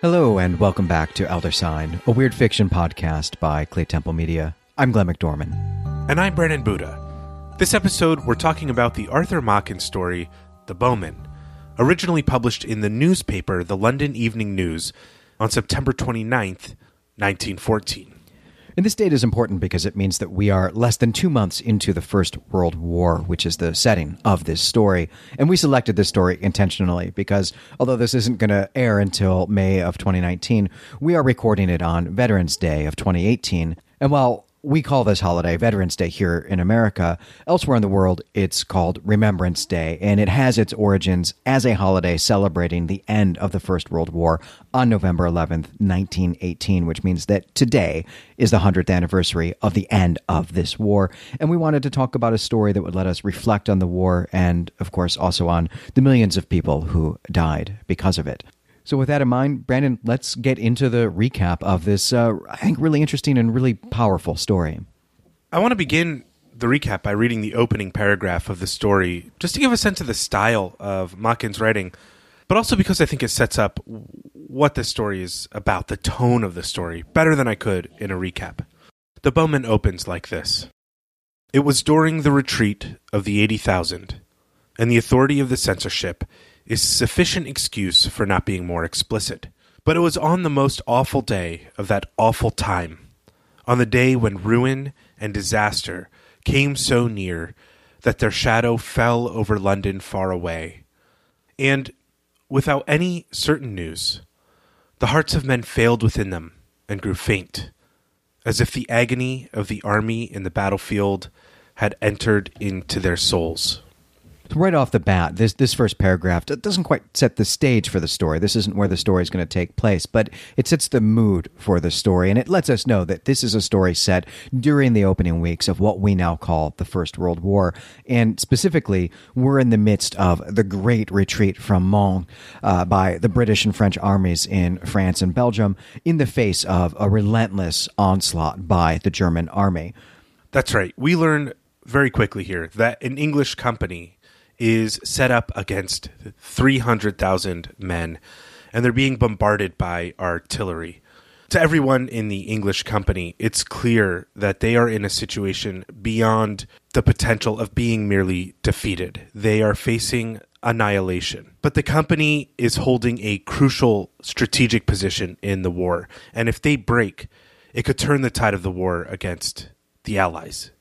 Hello, and welcome back to Elder Sign, a weird fiction podcast by Claytemple Media. I'm Glenn McDorman. And I'm Brennan Buddha. This episode, we're talking about the Arthur Machen story, The Bowmen, originally published in the newspaper, the London Evening News, on September 29th, 1914. And this date is important because it means that we are less than two months into the First World War, which is the setting of this story. And we selected this story intentionally because although this isn't going to air until May of 2019, we are recording it on Veterans Day of 2018. And while we call this holiday Veterans Day here in America. Elsewhere in the world, it's called Remembrance Day, and it has its origins as a holiday celebrating the end of the First World War on November 11th, 1918, which means that today is the 100th anniversary of the end of this war. And we wanted to talk about a story that would let us reflect on the war and, of course, also on the millions of people who died because of it. So, with that in mind, Brandon, let's get into the recap of this, uh, I think, really interesting and really powerful story. I want to begin the recap by reading the opening paragraph of the story, just to give a sense of the style of Machen's writing, but also because I think it sets up what the story is about, the tone of the story, better than I could in a recap. The Bowmen opens like this It was during the retreat of the 80,000, and the authority of the censorship is sufficient excuse for not being more explicit. But it was on the most awful day of that awful time, on the day when ruin and disaster came so near that their shadow fell over London far away. And without any certain news, the hearts of men failed within them and grew faint, as if the agony of the army in the battlefield had entered into their souls right off the bat, this this first paragraph doesn't quite set the stage for the story. This isn't where the story is going to take place, but it sets the mood for the story, and it lets us know that this is a story set during the opening weeks of what we now call the First World War, and specifically, we're in the midst of the Great Retreat from Mons uh, by the British and French armies in France and Belgium, in the face of a relentless onslaught by the German army. That's right. We learn very quickly here that an English company is set up against 300,000 men, and they're being bombarded by artillery. To everyone in the English company, it's clear that they are in a situation beyond the potential of being merely defeated. They are facing annihilation. But the company is holding a crucial strategic position in the war, and if they break, it could turn the tide of the war against the Allies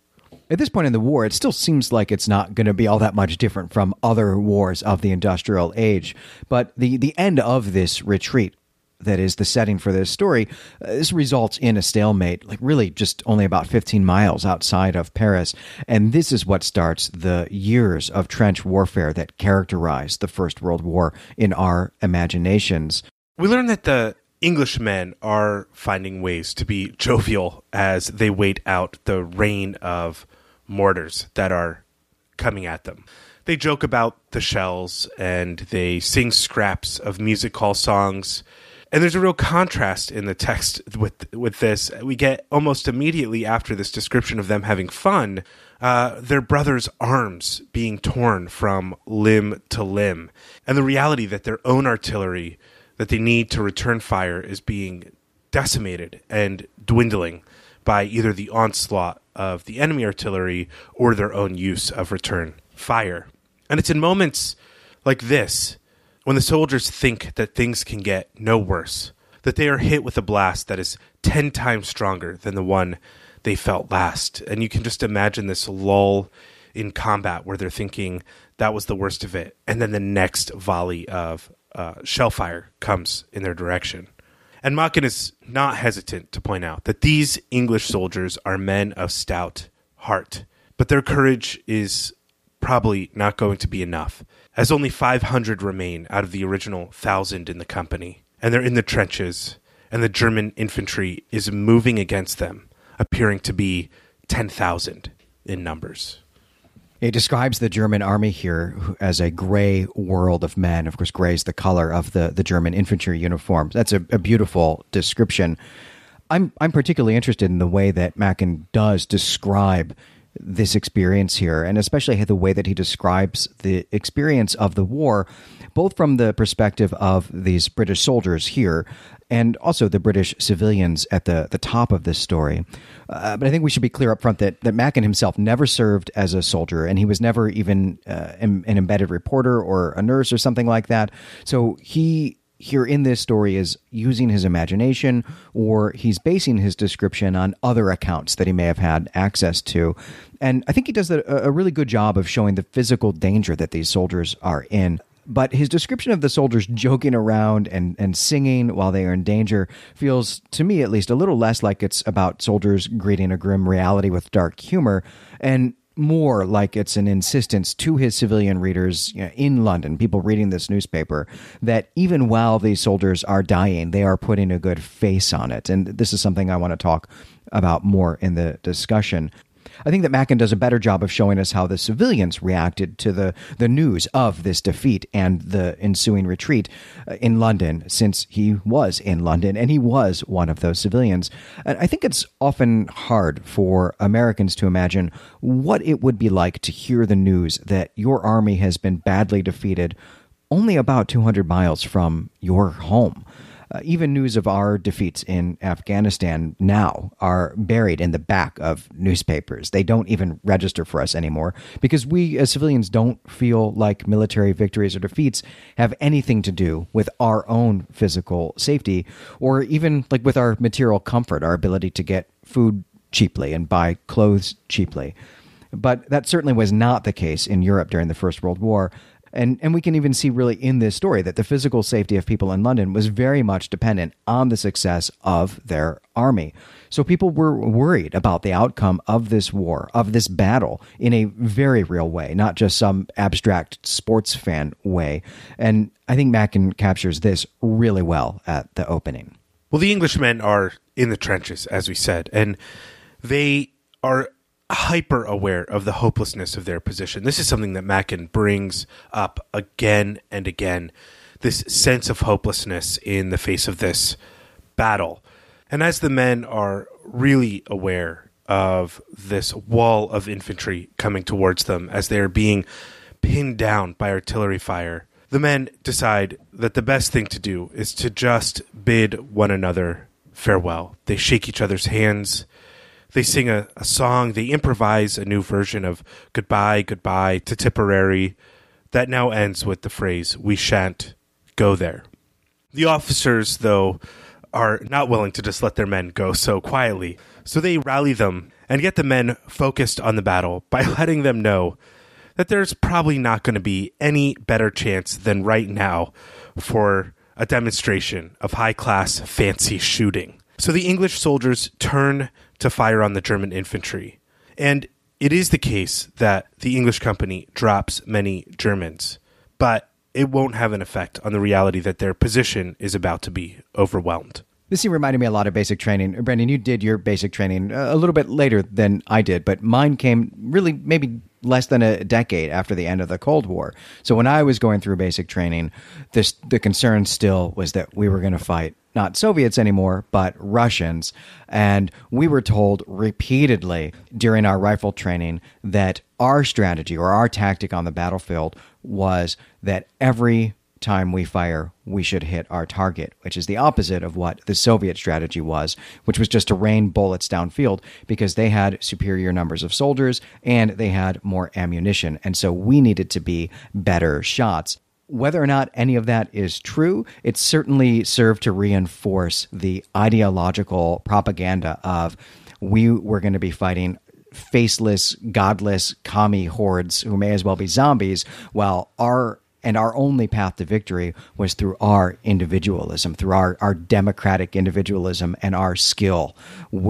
at this point in the war, it still seems like it's not going to be all that much different from other wars of the industrial age. But the, the end of this retreat, that is the setting for this story, uh, this results in a stalemate, like really just only about 15 miles outside of Paris. And this is what starts the years of trench warfare that characterized the First World War in our imaginations. We learn that the Englishmen are finding ways to be jovial as they wait out the reign of mortars that are coming at them. They joke about the shells and they sing scraps of music hall songs. And there's a real contrast in the text with with this. We get almost immediately after this description of them having fun, uh, their brother's arms being torn from limb to limb, and the reality that their own artillery that they need to return fire is being decimated and dwindling by either the onslaught of the enemy artillery or their own use of return fire. And it's in moments like this when the soldiers think that things can get no worse, that they are hit with a blast that is 10 times stronger than the one they felt last. And you can just imagine this lull in combat where they're thinking that was the worst of it. And then the next volley of uh, shell fire comes in their direction. And Machen is not hesitant to point out that these English soldiers are men of stout heart, but their courage is probably not going to be enough, as only 500 remain out of the original 1,000 in the company, and they're in the trenches, and the German infantry is moving against them, appearing to be 10,000 in numbers. It describes the German army here as a gray world of men. Of course, gray is the color of the, the German infantry uniforms. That's a, a beautiful description. I'm I'm particularly interested in the way that Machen does describe this experience here, and especially the way that he describes the experience of the war, both from the perspective of these British soldiers here and also the British civilians at the, the top of this story. Uh, but I think we should be clear up front that, that Machen himself never served as a soldier, and he was never even uh, an embedded reporter or a nurse or something like that. So he here in this story is using his imagination or he's basing his description on other accounts that he may have had access to. And I think he does a, a really good job of showing the physical danger that these soldiers are in. But his description of the soldiers joking around and, and singing while they are in danger feels, to me at least, a little less like it's about soldiers greeting a grim reality with dark humor. And more like it's an insistence to his civilian readers you know, in London, people reading this newspaper, that even while these soldiers are dying, they are putting a good face on it. And this is something I want to talk about more in the discussion. I think that Machen does a better job of showing us how the civilians reacted to the, the news of this defeat and the ensuing retreat uh, in London, since he was in London and he was one of those civilians. And I think it's often hard for Americans to imagine what it would be like to hear the news that your army has been badly defeated only about 200 miles from your home. Uh, even news of our defeats in Afghanistan now are buried in the back of newspapers. They don't even register for us anymore because we as civilians don't feel like military victories or defeats have anything to do with our own physical safety or even like with our material comfort, our ability to get food cheaply and buy clothes cheaply. But that certainly was not the case in Europe during the First World War. And, and we can even see really in this story that the physical safety of people in London was very much dependent on the success of their army. So people were worried about the outcome of this war, of this battle, in a very real way, not just some abstract sports fan way. And I think Machen captures this really well at the opening. Well, the Englishmen are in the trenches, as we said, and they are hyper aware of the hopelessness of their position. This is something that Machen brings up again and again this sense of hopelessness in the face of this battle. And as the men are really aware of this wall of infantry coming towards them as they are being pinned down by artillery fire, the men decide that the best thing to do is to just bid one another farewell. They shake each other's hands they sing a, a song, they improvise a new version of Goodbye, Goodbye to Tipperary that now ends with the phrase, We shan't go there. The officers, though, are not willing to just let their men go so quietly, so they rally them and get the men focused on the battle by letting them know that there's probably not going to be any better chance than right now for a demonstration of high class fancy shooting. So the English soldiers turn to fire on the German infantry. And it is the case that the English company drops many Germans, but it won't have an effect on the reality that their position is about to be overwhelmed. This scene reminded me a lot of basic training. Brendan, you did your basic training uh, a little bit later than I did, but mine came really maybe less than a decade after the end of the Cold War. So when I was going through basic training, this the concern still was that we were going to fight not Soviets anymore, but Russians. And we were told repeatedly during our rifle training that our strategy or our tactic on the battlefield was that every time we fire, we should hit our target, which is the opposite of what the Soviet strategy was, which was just to rain bullets downfield because they had superior numbers of soldiers and they had more ammunition. And so we needed to be better shots. Whether or not any of that is true, it certainly served to reinforce the ideological propaganda of we were going to be fighting faceless, godless commie hordes who may as well be zombies, while our and our only path to victory was through our individualism, through our, our democratic individualism and our skill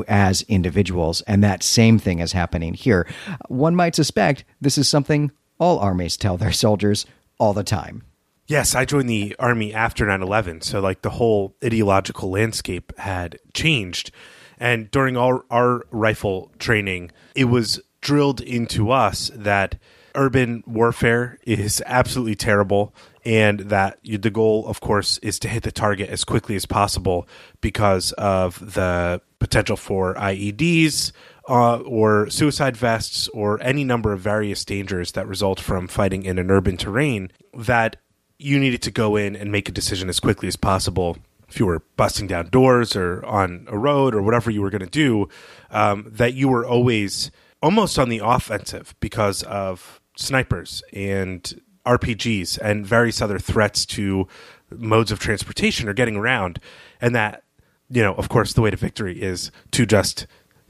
as individuals. And that same thing is happening here. One might suspect this is something all armies tell their soldiers all the time. Yes, I joined the army after 9 11. So, like, the whole ideological landscape had changed. And during our, our rifle training, it was drilled into us that urban warfare is absolutely terrible and that the goal of course is to hit the target as quickly as possible because of the potential for IEDs uh, or suicide vests or any number of various dangers that result from fighting in an urban terrain that you needed to go in and make a decision as quickly as possible if you were busting down doors or on a road or whatever you were going to do, um, that you were always almost on the offensive because of snipers and RPGs and various other threats to modes of transportation or getting around. And that, you know, of course, the way to victory is to just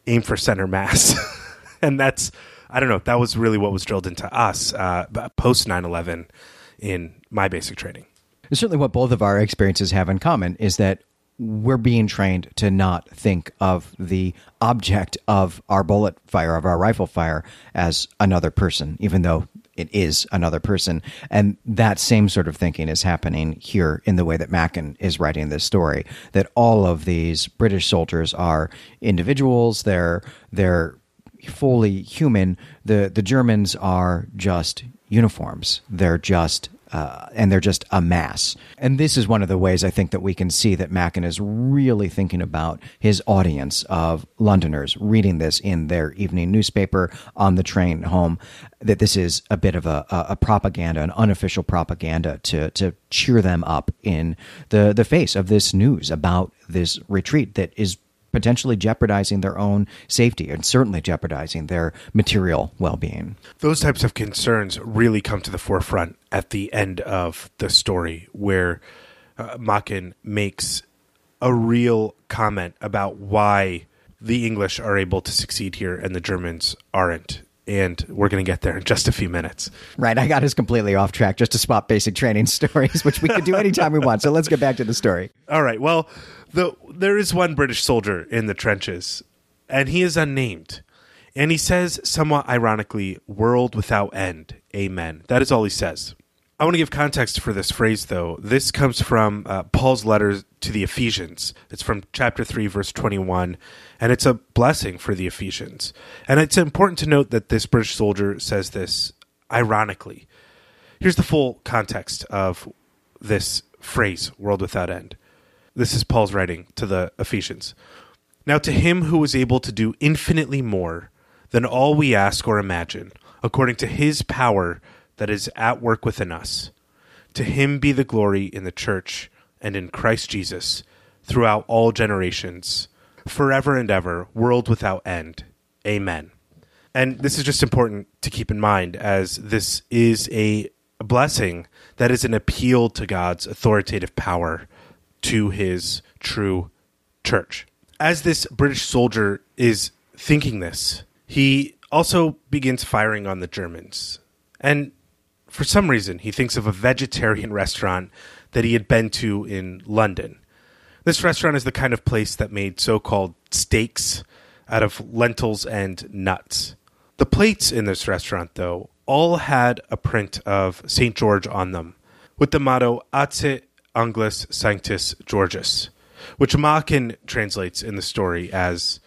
aim for center mass. and that's, I don't know, that was really what was drilled into us uh, post 9 11 in my basic training. Certainly, what both of our experiences have in common is that we're being trained to not think of the object of our bullet fire, of our rifle fire, as another person, even though it is another person. And that same sort of thinking is happening here in the way that Machen is writing this story. That all of these British soldiers are individuals, they're they're fully human. The the Germans are just uniforms. They're just uh, and they're just a mass. And this is one of the ways I think that we can see that Machen is really thinking about his audience of Londoners reading this in their evening newspaper on the train home. That this is a bit of a, a propaganda, an unofficial propaganda to to cheer them up in the the face of this news about this retreat that is potentially jeopardizing their own safety and certainly jeopardizing their material well being. Those types of concerns really come to the forefront at the end of the story, where uh, Machen makes a real comment about why the English are able to succeed here and the Germans aren't. And we're going to get there in just a few minutes. Right. I got us completely off track just to swap basic training stories, which we could do anytime we want. So let's get back to the story. All right. Well, the there is one British soldier in the trenches, and he is unnamed. And he says, somewhat ironically, world without end. Amen. That is all he says. I want to give context for this phrase, though. This comes from uh, Paul's letter to the Ephesians. It's from chapter 3, verse 21, and it's a blessing for the Ephesians. And it's important to note that this British soldier says this ironically. Here's the full context of this phrase, world without end. This is Paul's writing to the Ephesians. Now, to him who is able to do infinitely more than all we ask or imagine, according to his power that is at work within us, to him be the glory in the church and in Christ Jesus throughout all generations, forever and ever, world without end. Amen. And this is just important to keep in mind as this is a blessing that is an appeal to God's authoritative power to his true church. As this British soldier is thinking this, he also begins firing on the Germans. And for some reason, he thinks of a vegetarian restaurant that he had been to in London. This restaurant is the kind of place that made so called steaks out of lentils and nuts. The plates in this restaurant, though, all had a print of St. George on them, with the motto Adsit Anglis Sanctus Georgius, which Machen translates in the story as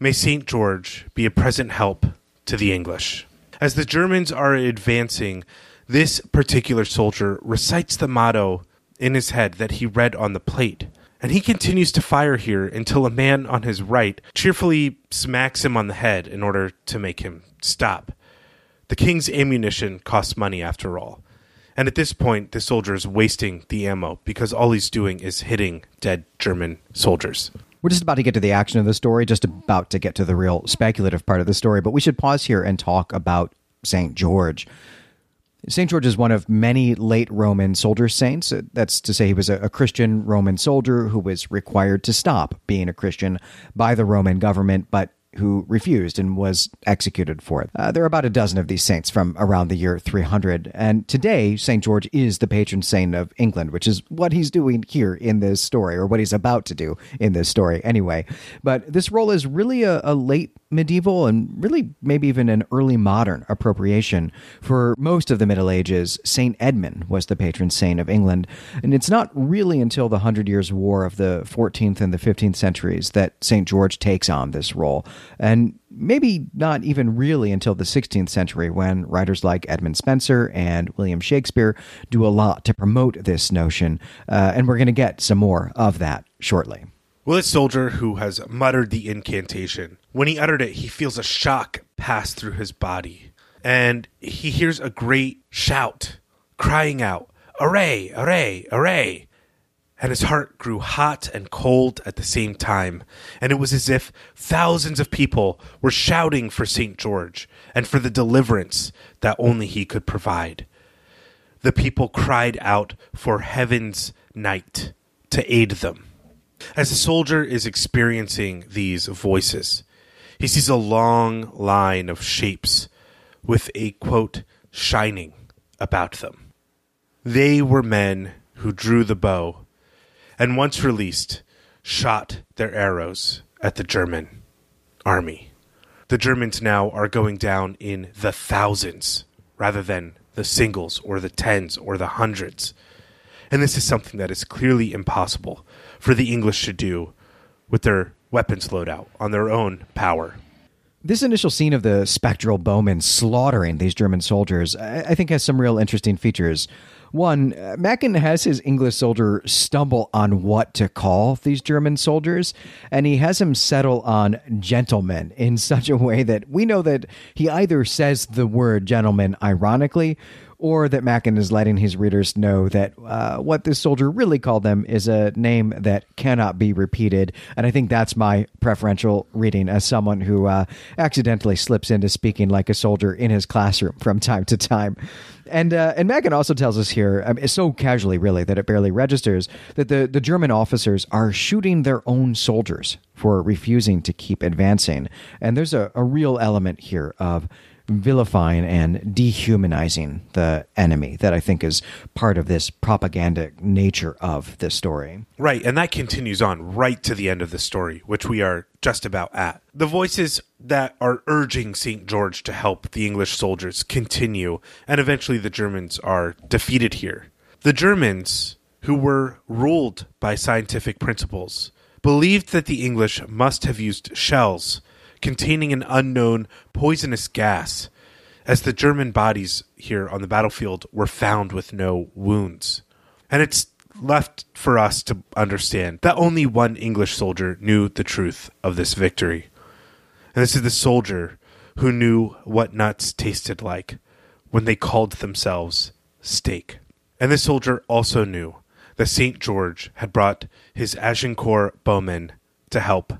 May St. George be a present help to the English. As the Germans are advancing, this particular soldier recites the motto in his head that he read on the plate. And he continues to fire here until a man on his right cheerfully smacks him on the head in order to make him stop. The king's ammunition costs money after all. And at this point, the soldier is wasting the ammo because all he's doing is hitting dead German soldiers. We're just about to get to the action of the story, just about to get to the real speculative part of the story, but we should pause here and talk about St. George. St. George is one of many late Roman soldier saints. Uh, that's to say, he was a, Christian Roman soldier who was required to stop being a Christian by the Roman government, but who refused and was executed for it. Uh, there are about a dozen of these saints from around the year 300, and today St. George is the patron saint of England, which is what he's doing here in this story, or what he's about to do in this story anyway. But this role is really a, a late medieval and really maybe even an early modern appropriation. For most of the Middle Ages, St. Edmund was the patron saint of England, and it's not really until the Hundred Years' War of the 14th and the 15th centuries that St. George takes on this role. And maybe not even really until the 16th century when writers like Edmund Spenser and William Shakespeare do a lot to promote this notion. Uh, and we're going to get some more of that shortly. Well, this soldier who has muttered the incantation, when he uttered it, he feels a shock pass through his body. And he hears a great shout, crying out, Array, array, array! And his heart grew hot and cold at the same time. And it was as if thousands of people were shouting for St. George and for the deliverance that only he could provide. The people cried out for heaven's knight to aid them. As the soldier is experiencing these voices, he sees a long line of shapes with a quote, shining about them. They were men who drew the bow and once released, shot their arrows at the German army. The Germans now are going down in the thousands rather than the singles or the tens or the hundreds. And this is something that is clearly impossible for the English to do with their weapons loadout on their own power. This initial scene of the spectral bowmen slaughtering these German soldiers, I think, has some real interesting features. One, uh, Machen has his English soldier stumble on what to call these German soldiers, and he has him settle on gentlemen in such a way that we know that he either says the word gentleman ironically or that Machen is letting his readers know that uh, what this soldier really called them is a name that cannot be repeated. And I think that's my preferential reading as someone who uh, accidentally slips into speaking like a soldier in his classroom from time to time. And uh, and Machen also tells us here, mean, so casually, really, that it barely registers that the, the German officers are shooting their own soldiers for refusing to keep advancing. And there's a, a real element here of vilifying and dehumanizing the enemy that I think is part of this propagandic nature of this story. Right, and that continues on right to the end of the story, which we are just about at. The voices that are urging St. George to help the English soldiers continue, and eventually the Germans are defeated here. The Germans, who were ruled by scientific principles, believed that the English must have used shells containing an unknown poisonous gas, as the German bodies here on the battlefield were found with no wounds. And it's left for us to understand that only one English soldier knew the truth of this victory. And this is the soldier who knew what nuts tasted like when they called themselves steak. And this soldier also knew that St. George had brought his Agincourt bowmen to help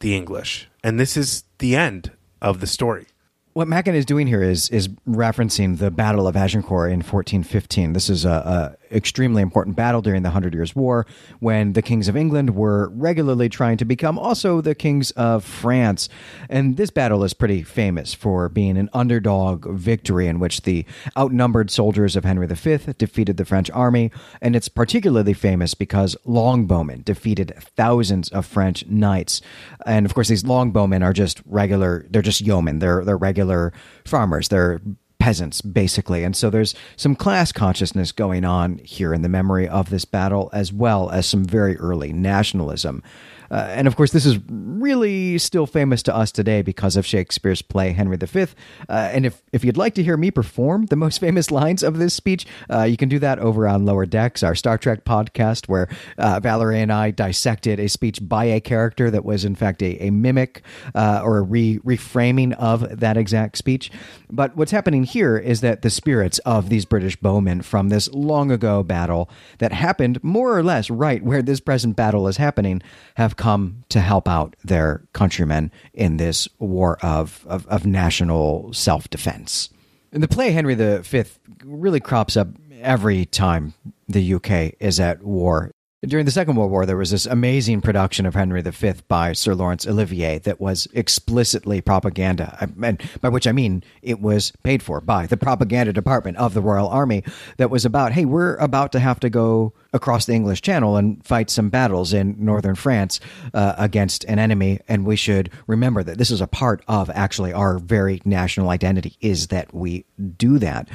the English. And this is the end of the story what Machen is doing here is is referencing the Battle of Agincourt in 1415. This is a, a extremely important battle during the Hundred Years' War when the kings of England were regularly trying to become also the kings of France. And this battle is pretty famous for being an underdog victory in which the outnumbered soldiers of Henry V defeated the French army. And it's particularly famous because longbowmen defeated thousands of French knights. And of course, these longbowmen are just regular, they're just yeomen, they're, they're regular farmers. They're peasants, basically. And so there's some class consciousness going on here in the memory of this battle, as well as some very early nationalism. Uh, and of course, this is really still famous to us today because of Shakespeare's play Henry V. Uh, and if, if you'd like to hear me perform the most famous lines of this speech, uh, you can do that over on Lower Decks, our Star Trek podcast, where uh, Valerie and I dissected a speech by a character that was, in fact, a, a mimic uh, or a re- reframing of that exact speech. But what's happening here is that the spirits of these British bowmen from this long ago battle that happened more or less right where this present battle is happening have come to help out their countrymen in this war of, of, of national self defense. The play Henry V really crops up every time the UK is at war. During the Second World War, there was this amazing production of Henry V by Sir Laurence Olivier that was explicitly propaganda, and by which I mean it was paid for by the propaganda department of the Royal Army. That was about, hey, we're about to have to go across the English Channel and fight some battles in northern France uh, against an enemy, and we should remember that this is a part of actually our very national identity is that we do that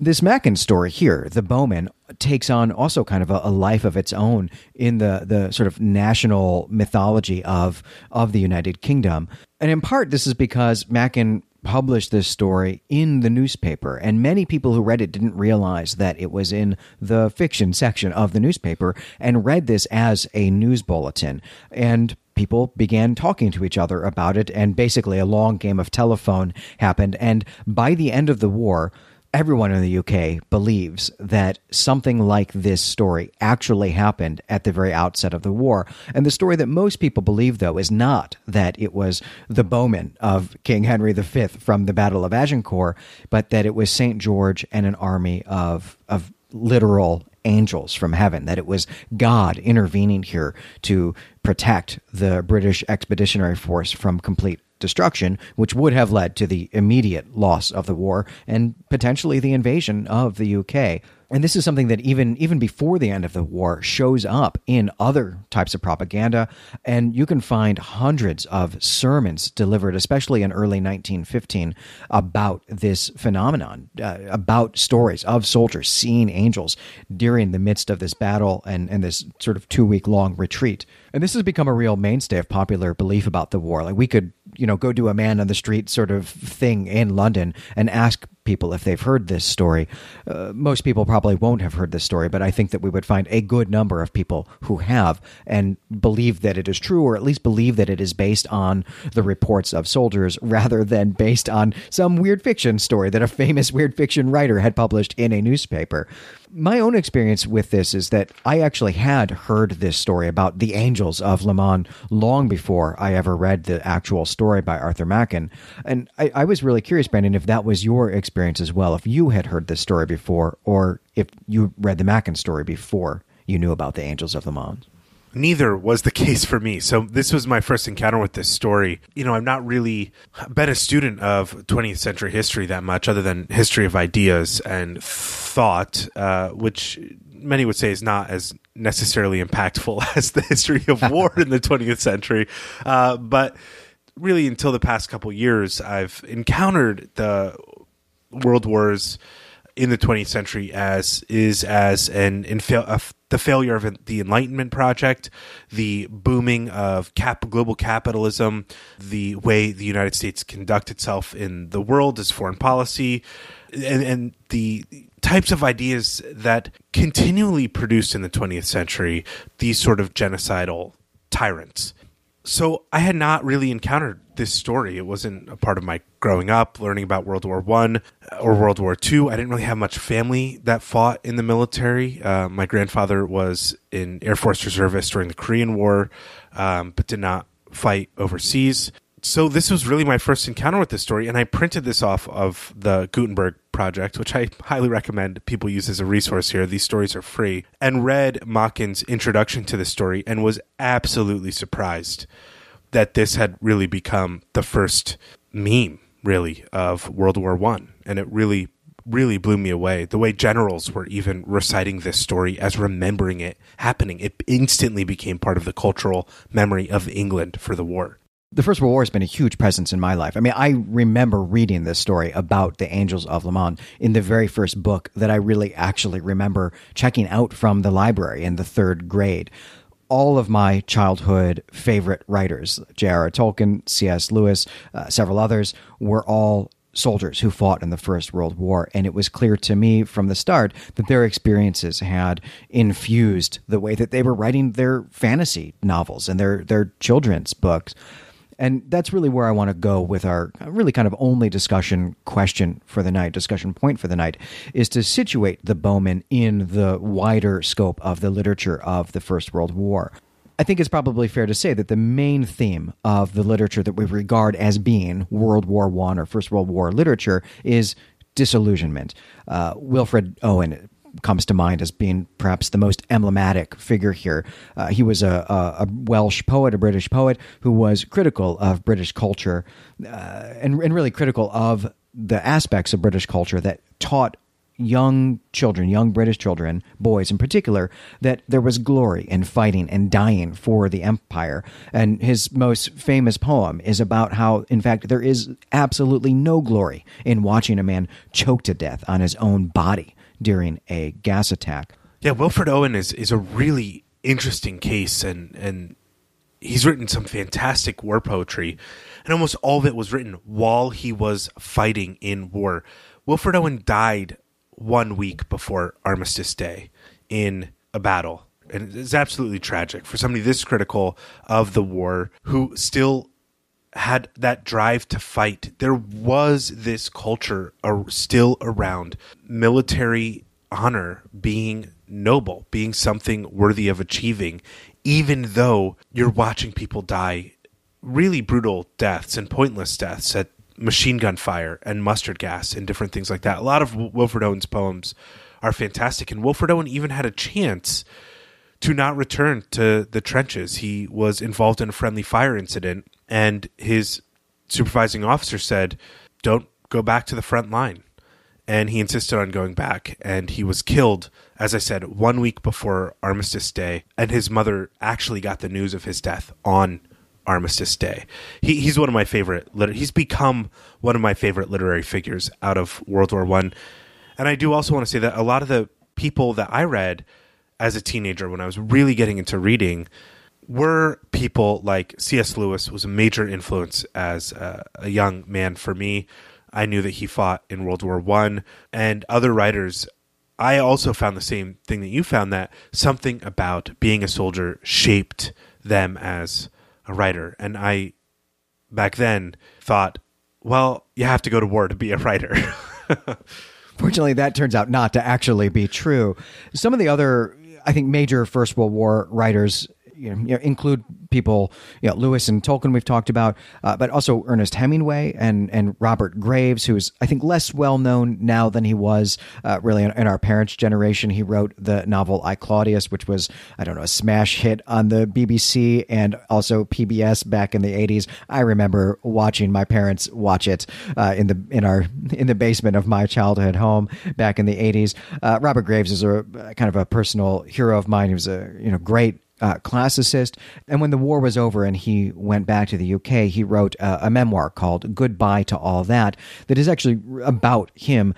this Machen story here, the Bowmen, takes on also kind of a, a, life of its own in the the sort of national mythology of of the United Kingdom. And in part, this is because Machen published this story in the newspaper, and many people who read it didn't realize that it was in the fiction section of the newspaper and read this as a news bulletin. And people began talking to each other about it, and basically a long game of telephone happened. And by the end of the war, everyone in the UK believes that something like this story actually happened at the very outset of the war. And the story that most people believe, though, is not that it was the bowmen of King Henry V from the Battle of Agincourt, but that it was St. George and an army of, of literal angels from heaven, that it was God intervening here to protect the British Expeditionary Force from complete destruction, which would have led to the immediate loss of the war and potentially the invasion of the UK. And this is something that even even before the end of the war shows up in other types of propaganda, and you can find hundreds of sermons delivered, especially in early 1915, about this phenomenon, uh, about stories of soldiers seeing angels during the midst of this battle and, and this sort of two week long retreat. And this has become a real mainstay of popular belief about the war. Like we could, you know, go do a man on the street sort of thing in London and ask people if they've heard this story. Uh, most people probably won't have heard this story, but I think that we would find a good number of people who have and believe that it is true, or at least believe that it is based on the reports of soldiers rather than based on some weird fiction story that a famous weird fiction writer had published in a newspaper. My own experience with this is that I actually had heard this story about the angels of the Mons long before I ever read the actual story by Arthur Machen. And I, I was really curious, Brandon, if that was your experience as well, if you had heard this story before, or if you read the Machen story before you knew about the angels of the Mons neither was the case for me. So this was my first encounter with this story. You know, I'm not really been a student of 20th century history that much, other than history of ideas and thought, uh, which many would say is not as necessarily impactful as the history of war in the 20th century. Uh, but really, until the past couple years, I've encountered the world wars in the 20th century as is as an infa- a, the failure of the Enlightenment project, the booming of cap- global capitalism, the way the United States conduct itself in the world as foreign policy, and, and the types of ideas that continually produced in the 20th century these sort of genocidal tyrants. So I had not really encountered this story. It wasn't a part of my growing up, learning about World War One or World War Two. I didn't really have much family that fought in the military. Uh, my grandfather was in Air Force reservist during the Korean War, um, but did not fight overseas. So this was really my first encounter with this story, and I printed this off of the Gutenberg project, which I highly recommend people use as a resource here. These stories are free, and read Machen's introduction to the story, and was absolutely surprised that this had really become the first meme, really, of World War One, and it really, really blew me away. The way generals were even reciting this story as remembering it happening, it instantly became part of the cultural memory of England for the war. The First World War has been a huge presence in my life. I mean, I remember reading this story about the Angels of the Mons in the very first book that I really actually remember checking out from the library in the third grade all of my childhood favorite writers, J.R.R. Tolkien, C.S. Lewis, uh, several others, were all soldiers who fought in the First World War. And it was clear to me from the start that their experiences had infused the way that they were writing their fantasy novels and their, their children's books. And that's really where I want to go with our really kind of only discussion question for the night, discussion point for the night, is to situate the bowmen in the wider scope of the literature of the First World War. I think it's probably fair to say that the main theme of the literature that we regard as being World War One or First World War literature is disillusionment. Uh, Wilfred Owen comes to mind as being perhaps the most emblematic figure here. Uh, he was a, a, a, Welsh poet, a British poet, who was critical of British culture uh, and, and really critical of the aspects of British culture that taught young children, young British children, boys in particular, that there was glory in fighting and dying for the empire. And his most famous poem is about how, in fact, there is absolutely no glory in watching a man choke to death on his own body during a gas attack. Yeah, Wilfred Owen is is a really interesting case, and and he's written some fantastic war poetry, and almost all of it was written while he was fighting in war. Wilfred Owen died one week before Armistice Day in a battle. And it's absolutely tragic for somebody this critical of the war who still had that drive to fight. There was this culture still around military honor being noble, being something worthy of achieving, even though you're watching people die really brutal deaths and pointless deaths at machine gun fire and mustard gas and different things like that. A lot of Wilfred Owen's poems are fantastic, and Wilfred Owen even had a chance to not return to the trenches. He was involved in a friendly fire incident, and his supervising officer said, Don't go back to the front line. And he insisted on going back, and he was killed, as I said, one week before Armistice Day. And his mother actually got the news of his death on Armistice Day. He, he's one of my favorite. He's become one of my favorite literary figures out of World War One. And I do also want to say that a lot of the people that I read as a teenager, when I was really getting into reading, were people like C.S. Lewis was a major influence as a, a young man for me. I knew that he fought in World War One, and other writers. I also found the same thing that you found that something about being a soldier shaped them as a writer. And I, back then, thought, well, you have to go to war to be a writer. Fortunately, that turns out not to actually be true. Some of the other, I think, major First World War writers you know, include people, you know, Lewis and Tolkien we've talked about, uh, but also Ernest Hemingway and and Robert Graves, who's I think less well known now than he was uh, really in, in, our parents' generation. He wrote the novel I Claudius, which was I don't know a smash hit on the BBC and also PBS back in the '80s. I remember watching my parents watch it uh, in the in our in the basement of my childhood home back in the '80s. Uh, Robert Graves is a kind of a personal hero of mine. He was a you know great uh, classicist. And when the war was over and he went back to the UK, he wrote a, a memoir called Goodbye to All That, that is actually about him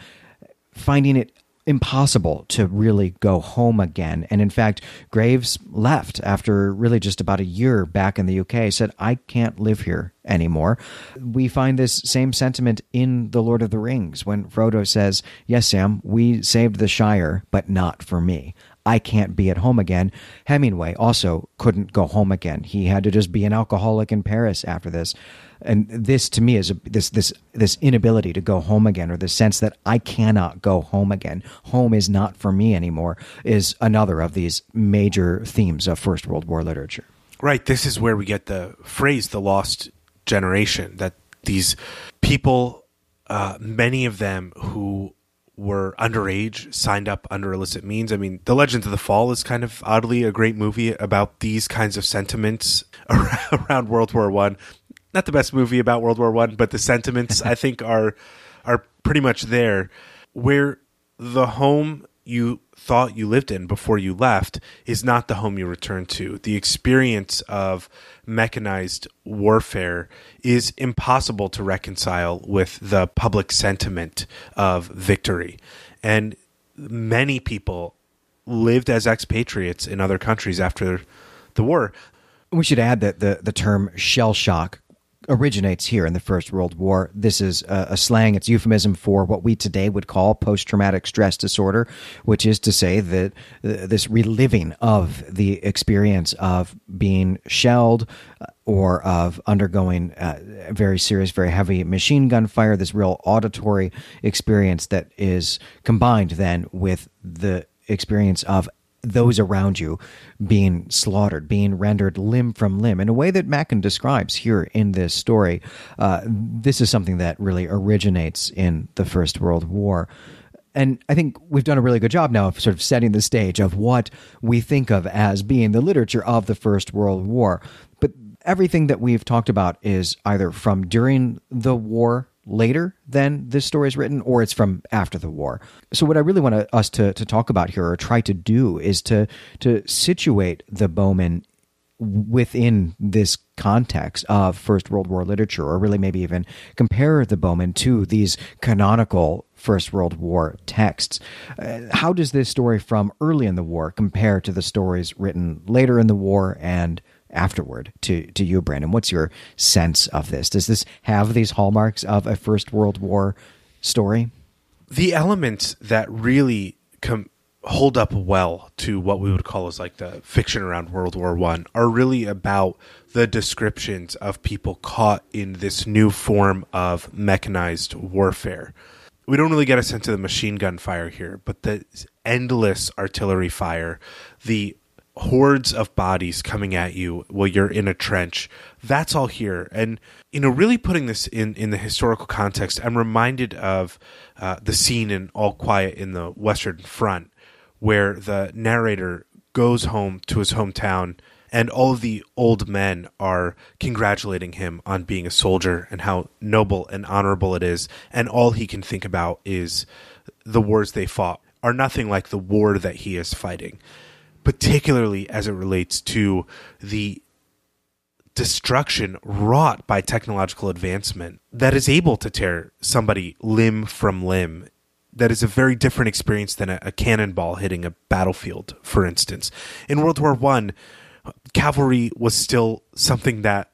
finding it impossible to really go home again. And in fact, Graves left after really just about a year back in the UK, said, I can't live here anymore. We find this same sentiment in The Lord of the Rings when Frodo says, Yes, Sam, we saved the Shire, but not for me. I can't be at home again. Hemingway also couldn't go home again. He had to just be an alcoholic in Paris after this. And this to me is a, this this this inability to go home again or the sense that I cannot go home again. Home is not for me anymore is another of these major themes of First World War literature. Right, this is where we get the phrase the lost generation that these people uh, many of them who were underage, signed up under illicit means. I mean, The Legend of the Fall is kind of oddly a great movie about these kinds of sentiments around World War One. Not the best movie about World War One, but the sentiments I think are are pretty much there. Where the home you thought you lived in before you left is not the home you return to. The experience of mechanized warfare is impossible to reconcile with the public sentiment of victory. And many people lived as expatriates in other countries after the war. We should add that the, the term shell shock originates here in the First World War. This is a, a, slang, it's euphemism for what we today would call post traumatic stress disorder, which is to say that uh, this reliving of the experience of being shelled uh, or of undergoing uh, very serious, very heavy machine gun fire, this real auditory experience that is combined then with the experience of those around you being slaughtered, being rendered limb from limb in a way that Machen describes here in this story. Uh, this is something that really originates in the First World War. And I think we've done a really good job now of sort of setting the stage of what we think of as being the literature of the First World War. But everything that we've talked about is either from during the war later than this story is written or it's from after the war. So what I really want us to, to talk about here or try to do is to to situate the Bowmen within this context of First World War literature, or really maybe even compare the Bowmen to these canonical First World War texts. Uh, how does this story from early in the war compare to the stories written later in the war and afterward to to you, Brandon. What's your sense of this? Does this have these hallmarks of a First World War story? The elements that really com- hold up well to what we would call as like the fiction around World War One are really about the descriptions of people caught in this new form of mechanized warfare. We don't really get a sense of the machine gun fire here, but the endless artillery fire, the hordes of bodies coming at you while you're in a trench. That's all here. And, you know, really putting this in, in the historical context, I'm reminded of uh, the scene in All Quiet in the Western Front, where the narrator goes home to his hometown and all of the old men are congratulating him on being a soldier and how noble and honorable it is. And all he can think about is the wars they fought are nothing like the war that he is fighting particularly as it relates to the destruction wrought by technological advancement that is able to tear somebody limb from limb. That is a very different experience than a, a cannonball hitting a battlefield, for instance. In World War One, cavalry was still something that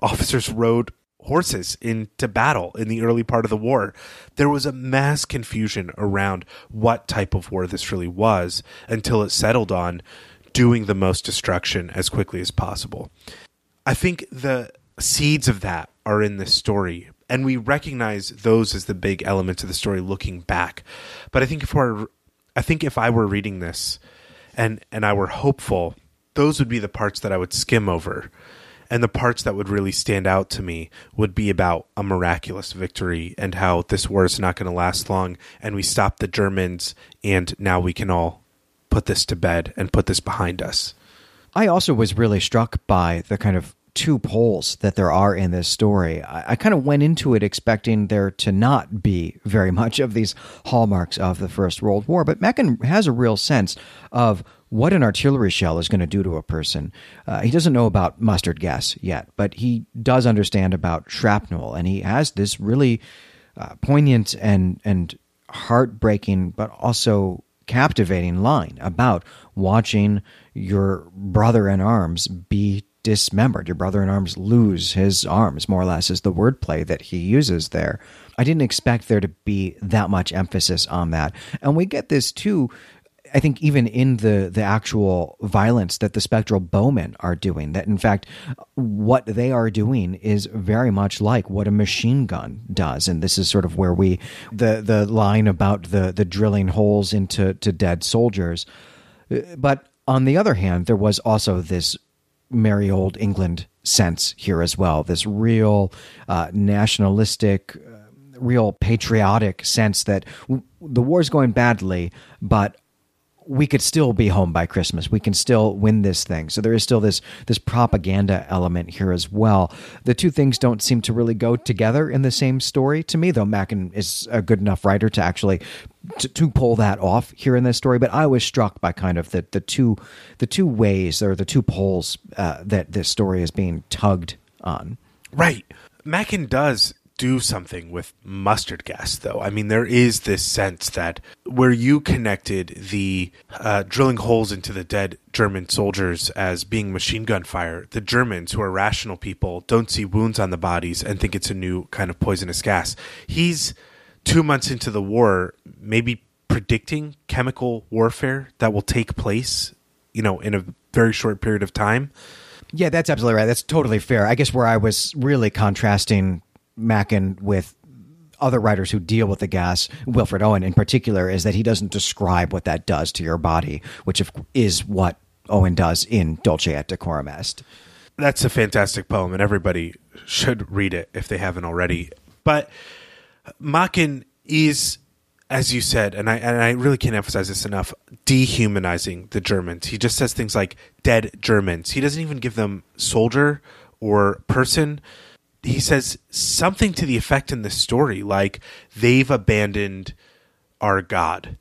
officers rode horses into battle in the early part of the war. There was a mass confusion around what type of war this really was until it settled on doing the most destruction as quickly as possible. I think the seeds of that are in this story, and we recognize those as the big elements of the story looking back. But I think if we're I think if I were reading this and and I were hopeful, those would be the parts that I would skim over and the parts that would really stand out to me would be about a miraculous victory and how this war is not going to last long and we stop the Germans and now we can all put this to bed and put this behind us. I also was really struck by the kind of two poles that there are in this story. I, I, kind of went into it expecting there to not be very much of these hallmarks of the First World War, but Machen has a real sense of what an artillery shell is going to do to a person. Uh, he doesn't know about mustard gas yet, but he does understand about shrapnel, and he has this really uh, poignant and and heartbreaking, but also captivating line about watching your brother in arms be dismembered. Your brother in arms lose his arms, more or less, is the wordplay that he uses there. I didn't expect there to be that much emphasis on that. And we get this too I think even in the the actual violence that the spectral bowmen are doing, that in fact what they are doing is very much like what a machine gun does, and this is sort of where we the the line about the the drilling holes into to dead soldiers. But on the other hand, there was also this merry old England sense here as well. This real uh, nationalistic, uh, real patriotic sense that the war's going badly, but we could still be home by Christmas. We can still win this thing. So there is still this this propaganda element here as well. The two things don't seem to really go together in the same story to me, though Machen is a good enough writer to actually to, to pull that off here in this story. But I was struck by kind of the the two the two ways or the two poles uh, that this story is being tugged on. Right. Machen does do something with mustard gas, though. I mean, there is this sense that where you connected the uh, drilling holes into the dead German soldiers as being machine gun fire, the Germans, who are rational people, don't see wounds on the bodies and think it's a new kind of poisonous gas. He's two months into the war, maybe predicting chemical warfare that will take place, you know, in a very short period of time. Yeah, that's absolutely right. That's totally fair. I guess where I was really contrasting Machen with other writers who deal with the gas, Wilfred Owen in particular, is that he doesn't describe what that does to your body, which is what Owen does in Dulce et Decorum Est. That's a fantastic poem, and everybody should read it if they haven't already. But Machen is, as you said, and I and I really can't emphasize this enough, dehumanizing the Germans. He just says things like "dead Germans." He doesn't even give them soldier or person he says something to the effect in the story like they've abandoned our god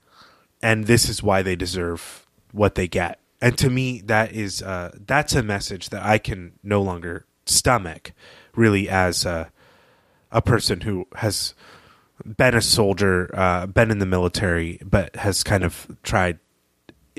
and this is why they deserve what they get. And to me that is uh, that's a message that i can no longer stomach really as a, a person who has been a soldier uh, been in the military but has kind of tried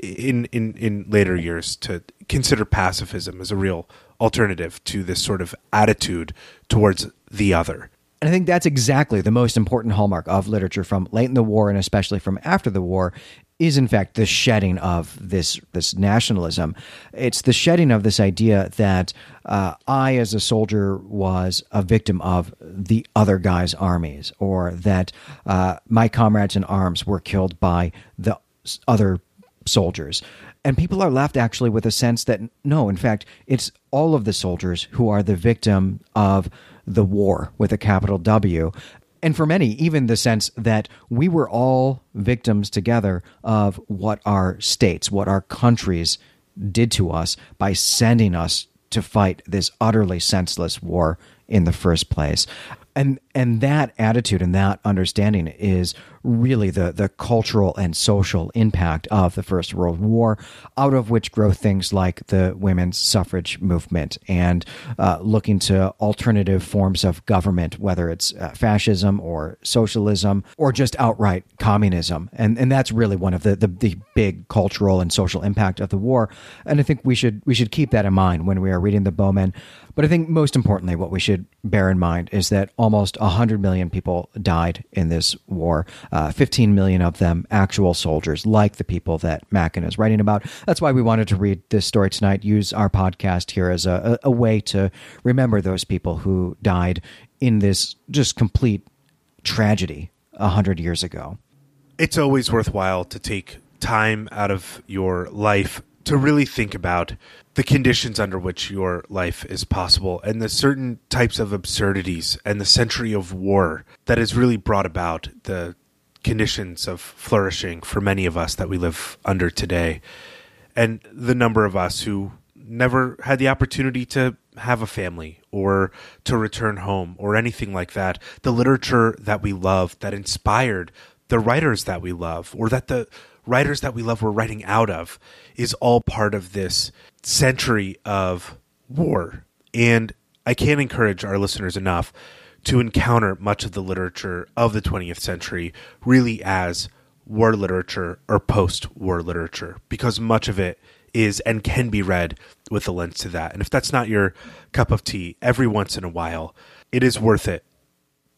in, in in later years to consider pacifism as a real alternative to this sort of attitude towards the other. And I think that's exactly the most important hallmark of literature from late in the war and especially from after the war is in fact the shedding of this this nationalism. It's the shedding of this idea that uh, I, as a soldier, was a victim of the other guy's armies, or that uh, my comrades in arms were killed by the other soldiers. And people are left actually with a sense that no, in fact, it's all of the soldiers who are the victim of the war with a capital W. And for many, even the sense that we were all victims together of what our states, what our countries did to us by sending us to fight this utterly senseless war in the first place and and that attitude and that understanding is really the the cultural and social impact of the First World War, out of which grow things like the women's suffrage movement and uh, looking to alternative forms of government, whether it's uh, fascism or socialism or just outright communism, and and that's really one of the, the the big cultural and social impact of the war. And I think we should we should keep that in mind when we are reading the Bowmen. But I think most importantly, what we should bear in mind is that almost 100 million people died in this war, uh, 15 million of them actual soldiers, like the people that Machen is writing about. That's why we wanted to read this story tonight, use our podcast here as a, a, way to remember those people who died in this just complete tragedy 100 years ago. It's always worthwhile to take time out of your life to really think about the conditions under which your life is possible and the certain types of absurdities and the century of war that has really brought about the conditions of flourishing for many of us that we live under today and the number of us who never had the opportunity to have a family or to return home or anything like that the literature that we love that inspired the writers that we love or that the writers that we love were writing out of is all part of this century of war. And I can't encourage our listeners enough to encounter much of the literature of the 20th century really as war literature or post war literature because much of it is and can be read with a lens to that. And if that's not your cup of tea, every once in a while, it is worth it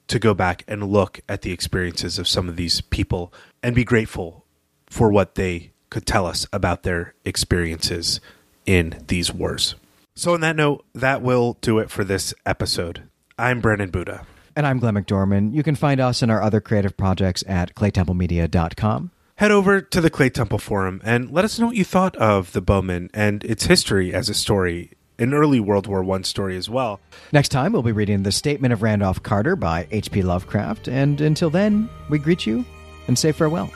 to go back and look at the experiences of some of these people and be grateful for what they could tell us about their experiences in these wars. So, on that note, that will do it for this episode. I'm Brandon Buddha. And I'm Glenn McDorman. You can find us and our other creative projects at claytemplemedia.com. Head over to the Claytemple Forum and let us know what you thought of the Bowmen and its history as a story, an early World War I story as well. Next time, we'll be reading The Statement of Randolph Carter by H.P. Lovecraft. And until then, we greet you and say farewell.